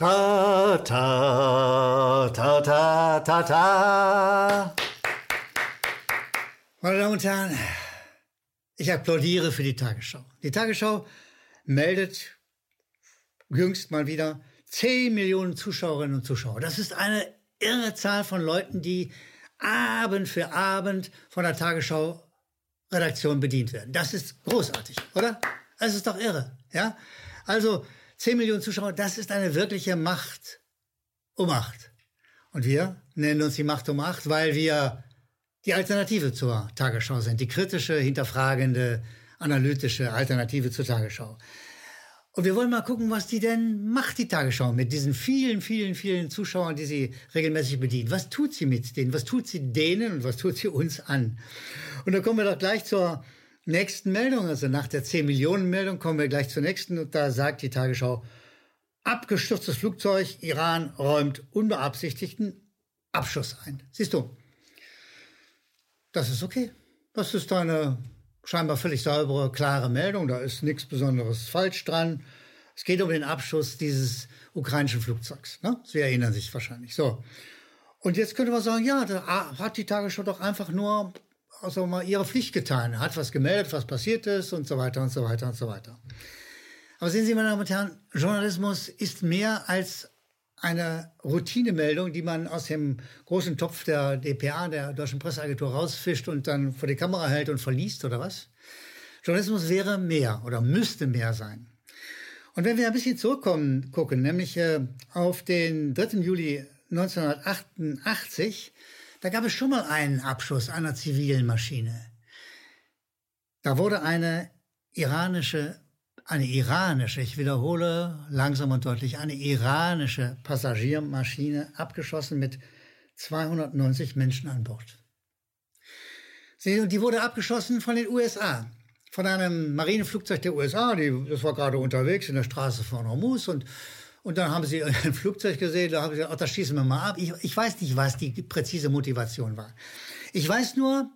Ta, ta, ta, ta, ta, ta. Meine Damen und Herren, ich applaudiere für die Tagesschau. Die Tagesschau meldet jüngst mal wieder 10 Millionen Zuschauerinnen und Zuschauer. Das ist eine irre Zahl von Leuten, die Abend für Abend von der Tagesschau Redaktion bedient werden. Das ist großartig, oder? Das ist doch irre, ja? Also 10 Millionen Zuschauer, das ist eine wirkliche Macht um Macht. Und wir nennen uns die Macht um Macht, weil wir die Alternative zur Tagesschau sind, die kritische, hinterfragende, analytische Alternative zur Tagesschau. Und wir wollen mal gucken, was die denn macht, die Tagesschau, mit diesen vielen, vielen, vielen Zuschauern, die sie regelmäßig bedient. Was tut sie mit denen? Was tut sie denen und was tut sie uns an? Und dann kommen wir doch gleich zur nächsten Meldung. Also nach der 10 Millionen Meldung kommen wir gleich zur nächsten. Und da sagt die Tagesschau, abgestürztes Flugzeug, Iran räumt unbeabsichtigten Abschuss ein. Siehst du, das ist okay. Das ist eine scheinbar völlig saubere, klare Meldung. Da ist nichts Besonderes falsch dran. Es geht um den Abschuss dieses ukrainischen Flugzeugs. Ne? Sie erinnern sich wahrscheinlich. So. Und jetzt könnte man sagen, ja, da hat die Tagesschau doch einfach nur also mal ihre Pflicht getan, hat was gemeldet, was passiert ist und so weiter und so weiter und so weiter. Aber sehen Sie, meine Damen und Herren, Journalismus ist mehr als eine Routinemeldung, die man aus dem großen Topf der DPA, der Deutschen Presseagentur, rausfischt und dann vor die Kamera hält und verliest oder was? Journalismus wäre mehr oder müsste mehr sein. Und wenn wir ein bisschen zurückkommen, gucken, nämlich äh, auf den 3. Juli 1988, da gab es schon mal einen Abschuss einer zivilen Maschine. Da wurde eine iranische eine iranische, ich wiederhole langsam und deutlich, eine iranische Passagiermaschine abgeschossen mit 290 Menschen an Bord. Sie, die wurde abgeschossen von den USA, von einem Marineflugzeug der USA, die, das war gerade unterwegs in der Straße von Hormuz und und dann haben sie ein Flugzeug gesehen, da haben sie gesagt, oh, das schießen wir mal ab. Ich, ich weiß nicht, was die präzise Motivation war. Ich weiß nur,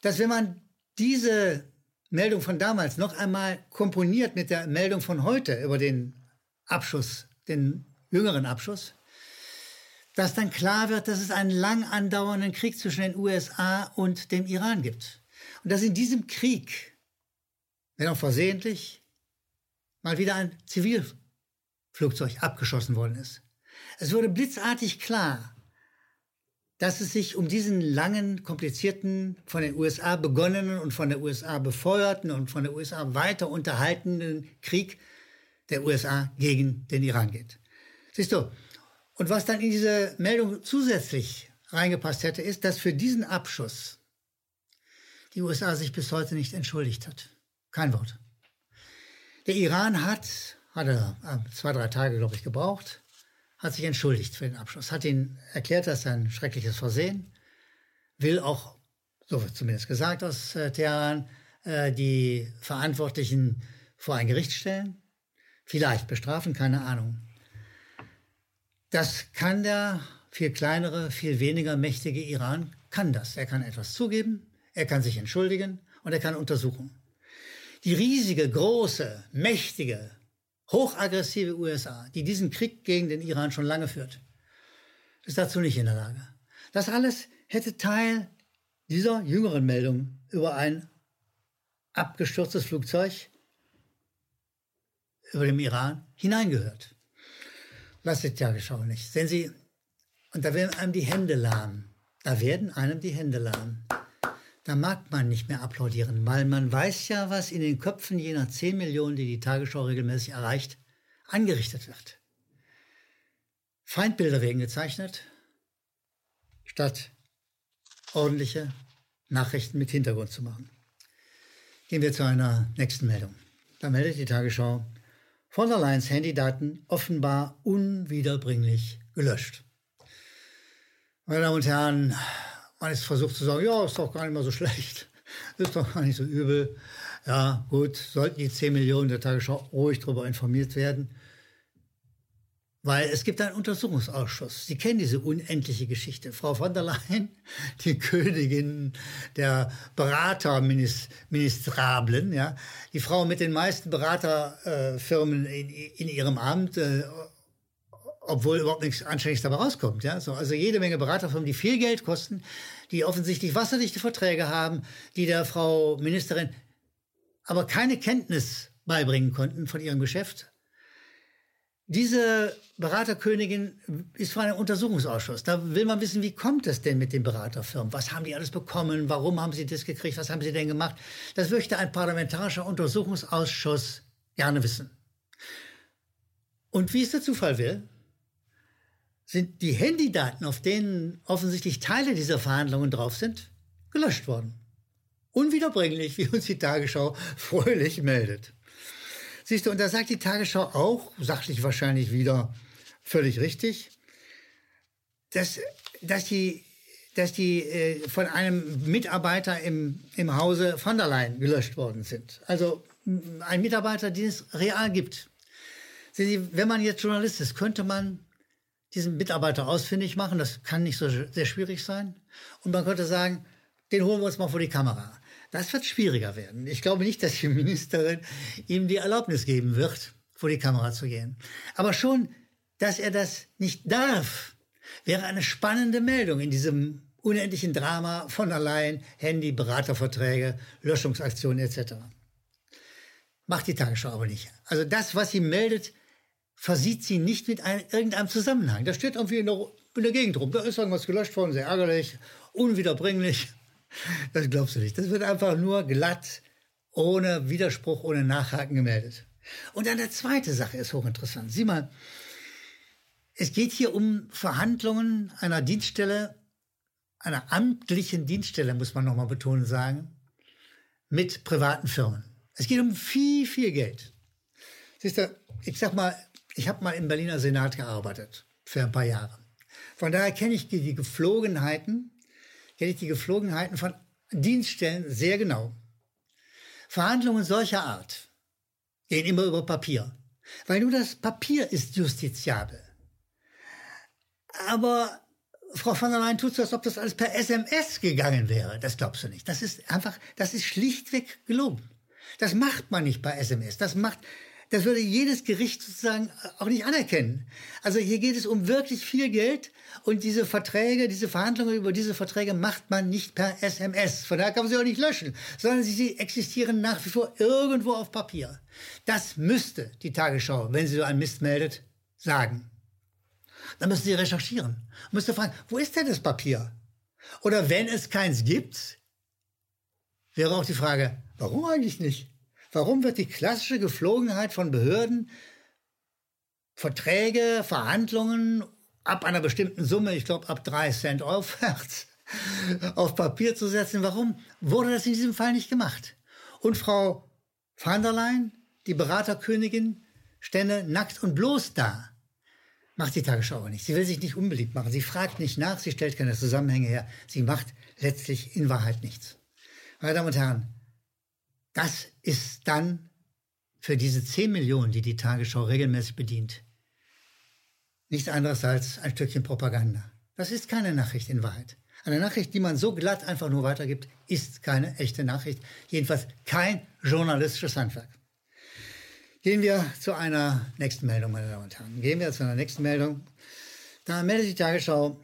dass wenn man diese Meldung von damals noch einmal komponiert mit der Meldung von heute über den Abschuss, den jüngeren Abschuss, dass dann klar wird, dass es einen lang andauernden Krieg zwischen den USA und dem Iran gibt. Und dass in diesem Krieg, wenn auch versehentlich, mal wieder ein Zivilflugzeug abgeschossen worden ist. Es wurde blitzartig klar, dass es sich um diesen langen, komplizierten, von den USA begonnenen und von der USA befeuerten und von der USA weiter unterhaltenen Krieg der USA gegen den Iran geht. Siehst du? Und was dann in diese Meldung zusätzlich reingepasst hätte, ist, dass für diesen Abschuss die USA sich bis heute nicht entschuldigt hat. Kein Wort. Der Iran hat, hat er äh, zwei, drei Tage, glaube ich, gebraucht, hat sich entschuldigt für den Abschluss, hat ihn erklärt, dass ein schreckliches Versehen, will auch, so wird zumindest gesagt aus äh, Teheran, äh, die Verantwortlichen vor ein Gericht stellen, vielleicht bestrafen, keine Ahnung. Das kann der viel kleinere, viel weniger mächtige Iran, kann das. Er kann etwas zugeben, er kann sich entschuldigen und er kann untersuchen. Die riesige, große, mächtige, hochaggressive USA, die diesen Krieg gegen den Iran schon lange führt, ist dazu nicht in der Lage. Das alles hätte Teil dieser jüngeren Meldung über ein abgestürztes Flugzeug über dem Iran hineingehört. Lasst die Tagesschau nicht. Sehen Sie, und da werden einem die Hände lahm. Da werden einem die Hände lahm da mag man nicht mehr applaudieren, weil man weiß ja, was in den Köpfen jener 10 Millionen, die die Tagesschau regelmäßig erreicht, angerichtet wird. Feindbilder werden gezeichnet, statt ordentliche Nachrichten mit Hintergrund zu machen. Gehen wir zu einer nächsten Meldung. Da meldet die Tagesschau, von der Leyen's Handydaten offenbar unwiederbringlich gelöscht. Meine Damen und Herren, man ist versucht zu sagen, ja, ist doch gar nicht mal so schlecht, ist doch gar nicht so übel. Ja, gut, sollten die 10 Millionen der Tagesschau ruhig darüber informiert werden. Weil es gibt einen Untersuchungsausschuss. Sie kennen diese unendliche Geschichte. Frau von der Leyen, die Königin der Beraterministrablen, ja, die Frau mit den meisten Beraterfirmen in, in ihrem Amt, äh, obwohl überhaupt nichts Anständiges dabei rauskommt. Ja? So, also jede Menge Beraterfirmen, die viel Geld kosten, die offensichtlich wasserdichte Verträge haben, die der Frau Ministerin aber keine Kenntnis beibringen konnten von ihrem Geschäft. Diese Beraterkönigin ist vor einem Untersuchungsausschuss. Da will man wissen, wie kommt es denn mit den Beraterfirmen? Was haben die alles bekommen? Warum haben sie das gekriegt? Was haben sie denn gemacht? Das möchte ein parlamentarischer Untersuchungsausschuss gerne wissen. Und wie es der Zufall will, sind die Handydaten, auf denen offensichtlich Teile dieser Verhandlungen drauf sind, gelöscht worden. Unwiederbringlich, wie uns die Tagesschau fröhlich meldet. Siehst du, und da sagt die Tagesschau auch, sachlich wahrscheinlich wieder völlig richtig, dass, dass die, dass die äh, von einem Mitarbeiter im, im Hause von der Leyen gelöscht worden sind. Also ein Mitarbeiter, den es real gibt. Sie, wenn man jetzt Journalist ist, könnte man diesen Mitarbeiter ausfindig machen. Das kann nicht so sehr schwierig sein. Und man könnte sagen, den holen wir uns mal vor die Kamera. Das wird schwieriger werden. Ich glaube nicht, dass die Ministerin ihm die Erlaubnis geben wird, vor die Kamera zu gehen. Aber schon, dass er das nicht darf, wäre eine spannende Meldung in diesem unendlichen Drama von allein Handy, Beraterverträge, Löschungsaktionen etc. Macht die Tagesschau aber nicht. Also das, was sie meldet, versieht sie nicht mit einem, irgendeinem Zusammenhang. Da steht irgendwie in der, in der Gegend rum, da ist irgendwas gelöscht worden, sehr ärgerlich, unwiederbringlich. Das glaubst du nicht. Das wird einfach nur glatt, ohne Widerspruch, ohne Nachhaken gemeldet. Und dann der zweite Sache ist hochinteressant. Sieh mal, es geht hier um Verhandlungen einer Dienststelle, einer amtlichen Dienststelle, muss man nochmal betonen sagen, mit privaten Firmen. Es geht um viel, viel Geld. Siehst du, ich sag mal, ich habe mal im Berliner Senat gearbeitet für ein paar Jahre. Von daher kenne ich die, Geflogenheiten kenne ich die Geflogenheiten von Dienststellen sehr genau. Verhandlungen solcher Art gehen immer über Papier, weil nur das Papier ist justiziabel. Aber Frau von der Leyen tut so, als ob das alles per SMS gegangen wäre. Das glaubst du nicht. Das ist einfach, das ist schlichtweg gelogen. Das macht man nicht bei SMS. Das macht, das würde jedes Gericht sozusagen auch nicht anerkennen. Also hier geht es um wirklich viel Geld und diese Verträge, diese Verhandlungen über diese Verträge macht man nicht per SMS. Von daher kann man sie auch nicht löschen, sondern sie existieren nach wie vor irgendwo auf Papier. Das müsste die Tagesschau, wenn sie so einen Mist meldet, sagen. Dann müssen sie recherchieren. Müsste fragen, wo ist denn das Papier? Oder wenn es keins gibt, wäre auch die Frage, warum eigentlich nicht? Warum wird die klassische Geflogenheit von Behörden, Verträge, Verhandlungen ab einer bestimmten Summe, ich glaube ab drei Cent aufwärts, auf Papier zu setzen? Warum wurde das in diesem Fall nicht gemacht? Und Frau van der Leyen, die Beraterkönigin, stände nackt und bloß da. Macht die Tagesschau aber nicht. Sie will sich nicht unbeliebt machen. Sie fragt nicht nach, sie stellt keine Zusammenhänge her. Sie macht letztlich in Wahrheit nichts. Meine Damen und Herren, das ist dann für diese 10 Millionen, die die Tagesschau regelmäßig bedient, nichts anderes als ein Stückchen Propaganda. Das ist keine Nachricht in Wahrheit. Eine Nachricht, die man so glatt einfach nur weitergibt, ist keine echte Nachricht. Jedenfalls kein journalistisches Handwerk. Gehen wir zu einer nächsten Meldung, meine Damen und Herren. Gehen wir zu einer nächsten Meldung. Da meldet die Tagesschau,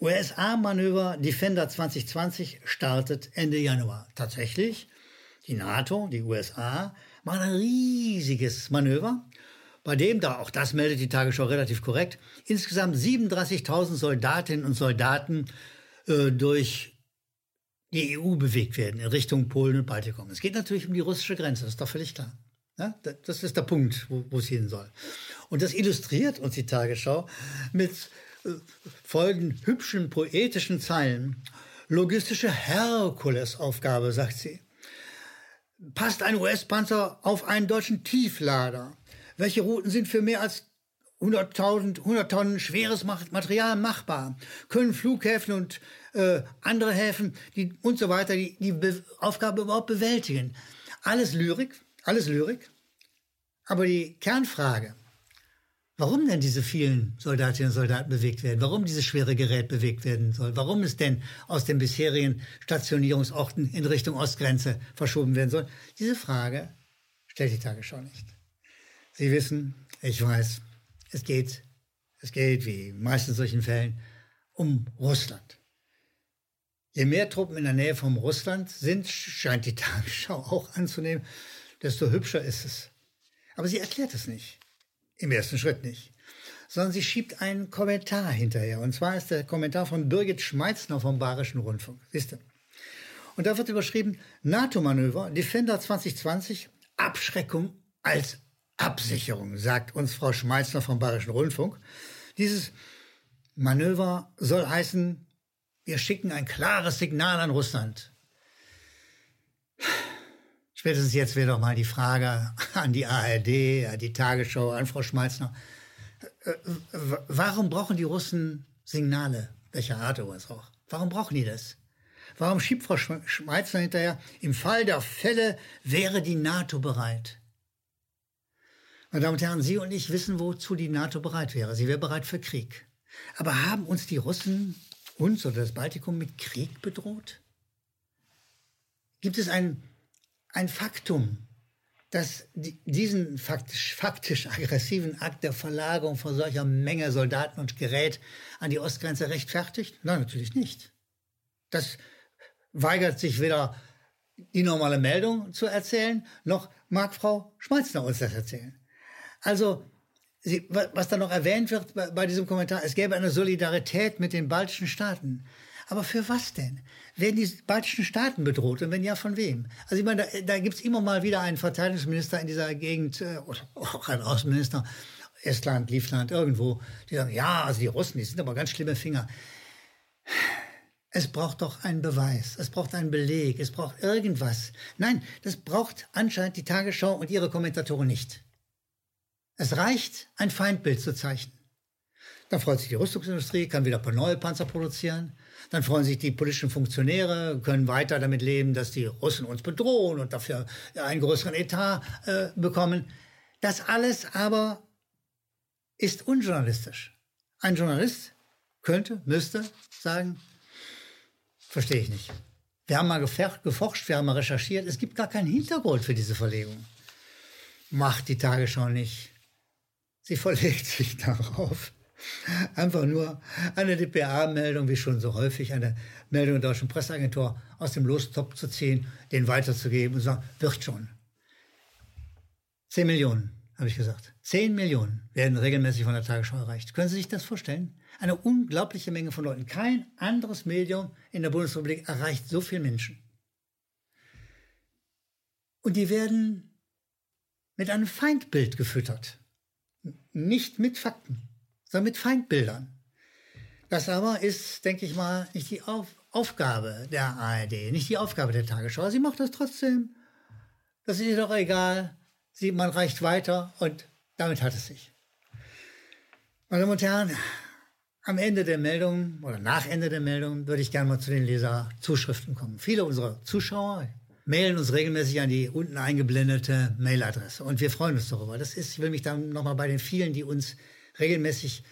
USA-Manöver Defender 2020 startet Ende Januar. Tatsächlich, die NATO, die USA, machen ein riesiges Manöver, bei dem, da auch das meldet die Tagesschau relativ korrekt, insgesamt 37.000 Soldatinnen und Soldaten äh, durch die EU bewegt werden in Richtung Polen und Baltikum. Es geht natürlich um die russische Grenze, das ist doch völlig klar. Ja, das ist der Punkt, wo, es hin soll. Und das illustriert uns die Tagesschau mit äh, folgenden hübschen, poetischen Zeilen. Logistische Herkulesaufgabe, sagt sie passt ein US-Panzer auf einen deutschen Tieflader? Welche Routen sind für mehr als 100.000 100 Tonnen schweres Material machbar? Können Flughäfen und äh, andere Häfen die, und so weiter die, die Be Aufgabe überhaupt bewältigen? Alles Lyrik, alles Lyrik. Aber die Kernfrage, warum denn diese vielen Soldatinnen und Soldaten bewegt werden, warum dieses schwere Gerät bewegt werden soll, warum es denn aus den bisherigen Stationierungsorten in Richtung Ostgrenze verschoben werden soll. Diese Frage stellt die Tagesschau nicht. Sie wissen, ich weiß, es geht Es geht, wie in solchen Fällen, um Russland. Je mehr Truppen in der Nähe von Russland sind, scheint die Tagesschau auch anzunehmen, desto hübscher ist es. Aber sie erklärt es nicht. Im ersten Schritt nicht. Sondern sie schiebt einen Kommentar hinterher. Und zwar ist der Kommentar von Birgit Schmeitzner vom Bayerischen Rundfunk. Siehst du? Und da wird überschrieben, NATO-Manöver, Defender 2020, Abschreckung als Absicherung, sagt uns Frau Schmeitzner vom Bayerischen Rundfunk. Dieses Manöver soll heißen, wir schicken ein klares Signal an Russland. Spätestens jetzt wäre doch mal die Frage an die ARD, an die Tagesschau, an Frau Schmeitzner. Äh, warum brauchen die Russen Signale, welcher Art übrigens auch? Warum brauchen die das? Warum schiebt Frau Schmeitzner hinterher, im Fall der Fälle wäre die NATO bereit? Meine Damen und Herren, Sie und ich wissen, wozu die NATO bereit wäre. Sie wäre bereit für Krieg. Aber haben uns die Russen, uns oder das Baltikum mit Krieg bedroht? Gibt es ein, ein Faktum, das diesen faktisch, faktisch aggressiven Akt der Verlagerung von solcher Menge Soldaten und Gerät an die Ostgrenze rechtfertigt? Nein, natürlich nicht. Das weigert sich weder die normale Meldung zu erzählen, noch mag Frau Schmalzner uns das erzählen. Also, was da noch erwähnt wird bei, bei diesem Kommentar, es gäbe eine Solidarität mit den baltischen Staaten. Aber für was denn? Werden die baltischen Staaten bedroht und wenn ja, von wem? Also ich meine, da, da gibt es immer mal wieder einen Verteidigungsminister in dieser Gegend äh, oder auch einen Außenminister, Estland, Livland, irgendwo, die sagen, ja, also die Russen, die sind aber ganz schlimme Finger. Es braucht doch einen Beweis, es braucht einen Beleg, es braucht irgendwas. Nein, das braucht anscheinend die Tagesschau und ihre Kommentatoren nicht. Es reicht, ein Feindbild zu zeichnen. Dann freut sich die Rüstungsindustrie, kann wieder ein paar neue Panzer produzieren. Dann freuen sich die politischen Funktionäre, können weiter damit leben, dass die Russen uns bedrohen und dafür einen größeren Etat äh, bekommen. Das alles aber ist unjournalistisch. Ein Journalist könnte, müsste sagen, Verstehe ich nicht. Wir haben mal geforscht, wir haben mal recherchiert. Es gibt gar keinen Hintergrund für diese Verlegung. Macht die Tagesschau nicht. Sie verlegt sich darauf. Einfach nur eine DPA-Meldung, wie schon so häufig, eine Meldung der Deutschen Presseagentur aus dem Lostopf zu ziehen, den weiterzugeben und sagen, wird schon. Zehn Millionen, habe ich gesagt. Zehn Millionen werden regelmäßig von der Tagesschau erreicht. Können Sie sich das vorstellen? Eine unglaubliche Menge von Leuten. Kein anderes Medium in der Bundesrepublik erreicht so viele Menschen. Und die werden mit einem Feindbild gefüttert. Nicht mit Fakten, sondern mit Feindbildern. Das aber ist, denke ich mal, nicht die Auf Aufgabe der ARD, nicht die Aufgabe der Tagesschau. Sie macht das trotzdem. Das ist ihr doch egal. Sie, man reicht weiter und damit hat es sich. Meine Damen und Herren, am Ende der Meldung oder nach Ende der Meldung würde ich gerne mal zu den Leserzuschriften kommen. Viele unserer Zuschauer mailen uns regelmäßig an die unten eingeblendete Mailadresse und wir freuen uns darüber. Das ist, ich will mich dann nochmal bei den vielen, die uns regelmäßig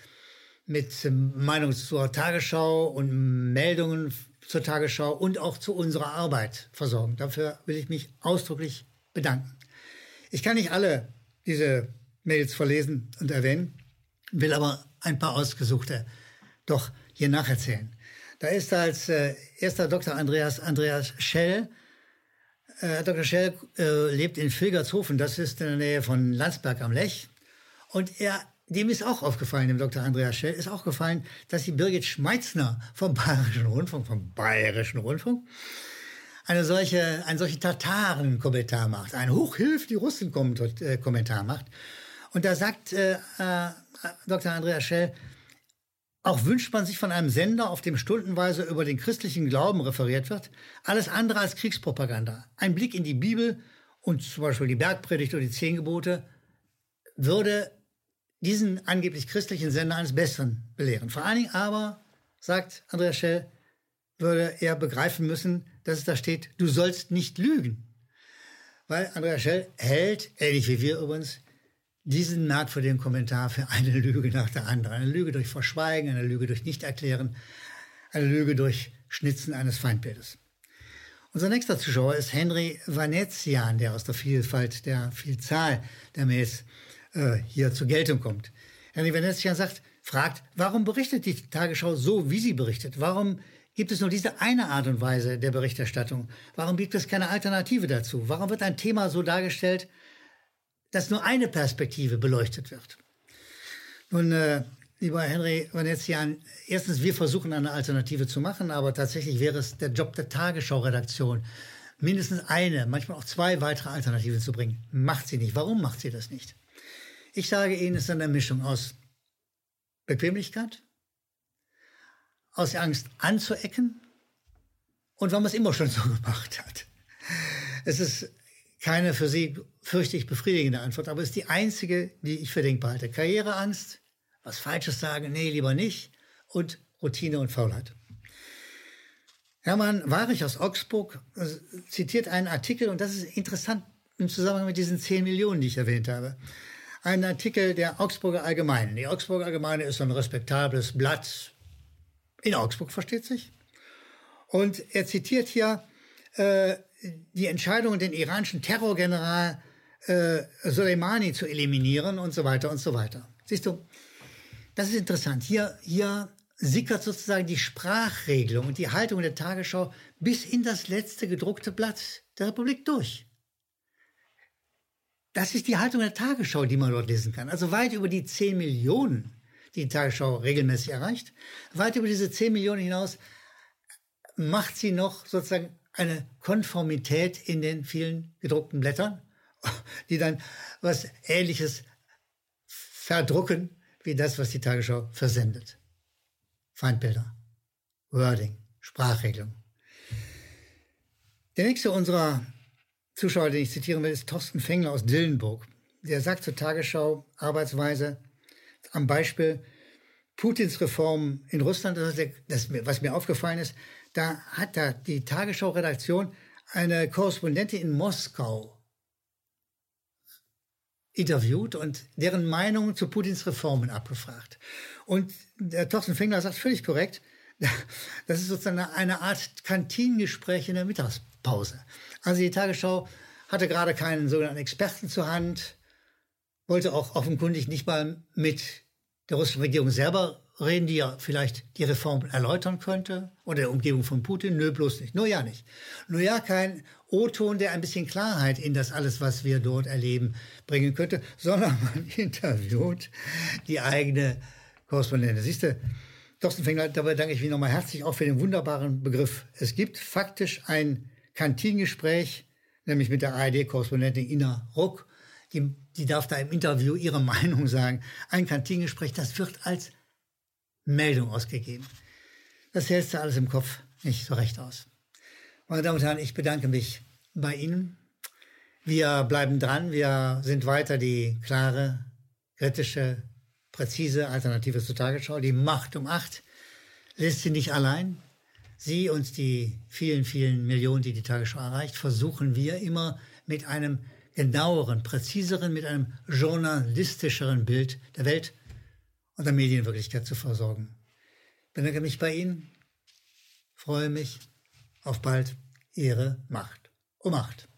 mit Meinungen zur Tagesschau und Meldungen zur Tagesschau und auch zu unserer Arbeit versorgen. Dafür will ich mich ausdrücklich bedanken. Ich kann nicht alle diese Mails verlesen und erwähnen, will aber ein paar ausgesuchte doch hier nacherzählen. Da ist als äh, erster Dr. Andreas, Andreas Schell. Äh, Dr. Schell äh, lebt in Vilgertshofen, das ist in der Nähe von Landsberg am Lech. Und er, dem ist auch aufgefallen, dem Dr. Andreas Schell, ist auch gefallen, dass die Birgit Schmeitzner vom Bayerischen Rundfunk, vom Bayerischen Rundfunk, eine solche, einen solchen Tataren-Kommentar macht, ein Hochhilf die Russen-Kommentar macht. Und da sagt äh, äh, Dr. Andreas Schell, auch wünscht man sich von einem Sender, auf dem stundenweise über den christlichen Glauben referiert wird, alles andere als Kriegspropaganda. Ein Blick in die Bibel und zum Beispiel die Bergpredigt oder die Zehn Gebote würde diesen angeblich christlichen Sender eines Besseren belehren. Vor allen Dingen aber, sagt Andreas Schell, würde er begreifen müssen, dass es da steht, du sollst nicht lügen. Weil Andreas Schell hält, ähnlich wie wir übrigens, diesen merkwürdigen Kommentar für eine Lüge nach der anderen. Eine Lüge durch Verschweigen, eine Lüge durch Nichterklären, eine Lüge durch Schnitzen eines Feindbildes. Unser nächster Zuschauer ist Henry Vanezian, der aus der Vielfalt, der Vielzahl der Mails äh, hier zur Geltung kommt. Henry Venezian sagt, fragt, warum berichtet die Tagesschau so, wie sie berichtet? Warum gibt es nur diese eine Art und Weise der Berichterstattung? Warum gibt es keine Alternative dazu? Warum wird ein Thema so dargestellt, dass nur eine Perspektive beleuchtet wird? Nun, äh, lieber Henry Venezian, erstens, wir versuchen eine Alternative zu machen, aber tatsächlich wäre es der Job der Tagesschau-Redaktion, mindestens eine, manchmal auch zwei weitere Alternativen zu bringen. Macht sie nicht. Warum macht sie das nicht? Ich sage Ihnen, es ist eine Mischung aus Bequemlichkeit, aus Angst anzuecken und weil man es immer schon so gemacht hat. Es ist keine für Sie, fürchte ich, befriedigende Antwort, aber es ist die einzige, die ich für denkbar halte. Karriereangst, was Falsches sagen, nee, lieber nicht und Routine und Faulheit. Hermann Warich aus Augsburg äh, zitiert einen Artikel, und das ist interessant im Zusammenhang mit diesen 10 Millionen, die ich erwähnt habe. Ein Artikel der Augsburger Allgemeinen. Die Augsburger Allgemeine ist ein respektables Blatt in Augsburg, versteht sich. Und er zitiert hier äh, die Entscheidung, den iranischen Terrorgeneral äh, Soleimani zu eliminieren und so weiter und so weiter. Siehst du, das ist interessant. Hier, hier sickert sozusagen die Sprachregelung und die Haltung der Tagesschau bis in das letzte gedruckte Blatt der Republik durch. Das ist die Haltung der Tagesschau, die man dort lesen kann. Also weit über die 10 Millionen, die die Tagesschau regelmäßig erreicht, weit über diese 10 Millionen hinaus macht sie noch sozusagen eine Konformität in den vielen gedruckten Blättern, die dann was Ähnliches verdrucken wie das, was die Tagesschau versendet. Feindbilder, Wording, Sprachregelung. Der nächste unserer Zuschauer, den ich zitieren will, ist Thorsten Fengler aus Dillenburg. Der sagt zur Tagesschau Arbeitsweise am Beispiel Putins Reform in Russland, das, das, was mir aufgefallen ist, da hat da die Tagesschau-Redaktion eine Korrespondentin in Moskau interviewt und deren Meinung zu Putins Reformen abgefragt. Und der Thorsten Fengler sagt völlig korrekt, das ist sozusagen eine Art Kantinengespräch in der Mittagspause. Also die Tagesschau hatte gerade keinen sogenannten Experten zur Hand, wollte auch offenkundig nicht mal mit der russischen Regierung selber reden, die ja vielleicht die Reform erläutern könnte oder der Umgebung von Putin. Nö, bloß nicht. Nur ja nicht. Nur ja kein O-Ton, der ein bisschen Klarheit in das alles, was wir dort erleben, bringen könnte, sondern man interviewt die eigene Korrespondentin. Siehst du, Thorsten Fengler, dabei danke ich mich nochmal herzlich auch für den wunderbaren Begriff. Es gibt faktisch ein Kantinengespräch, nämlich mit der ARD-Korrespondentin Ina Ruck. Die, die darf da im Interview ihre Meinung sagen. Ein Kantinengespräch, das wird als Meldung ausgegeben. Das hältst du alles im Kopf nicht so recht aus. Meine Damen und Herren, ich bedanke mich bei Ihnen. Wir bleiben dran. Wir sind weiter die klare, kritische, präzise Alternative zur Tagesschau. Die Macht um acht lässt sie nicht allein. Sie und die vielen, vielen Millionen, die die Tagesschau erreicht, versuchen wir immer mit einem genaueren, präziseren, mit einem journalistischeren Bild der Welt und der Medienwirklichkeit zu versorgen. Ich bedanke mich bei Ihnen, freue mich auf bald. Ihre Macht um Macht.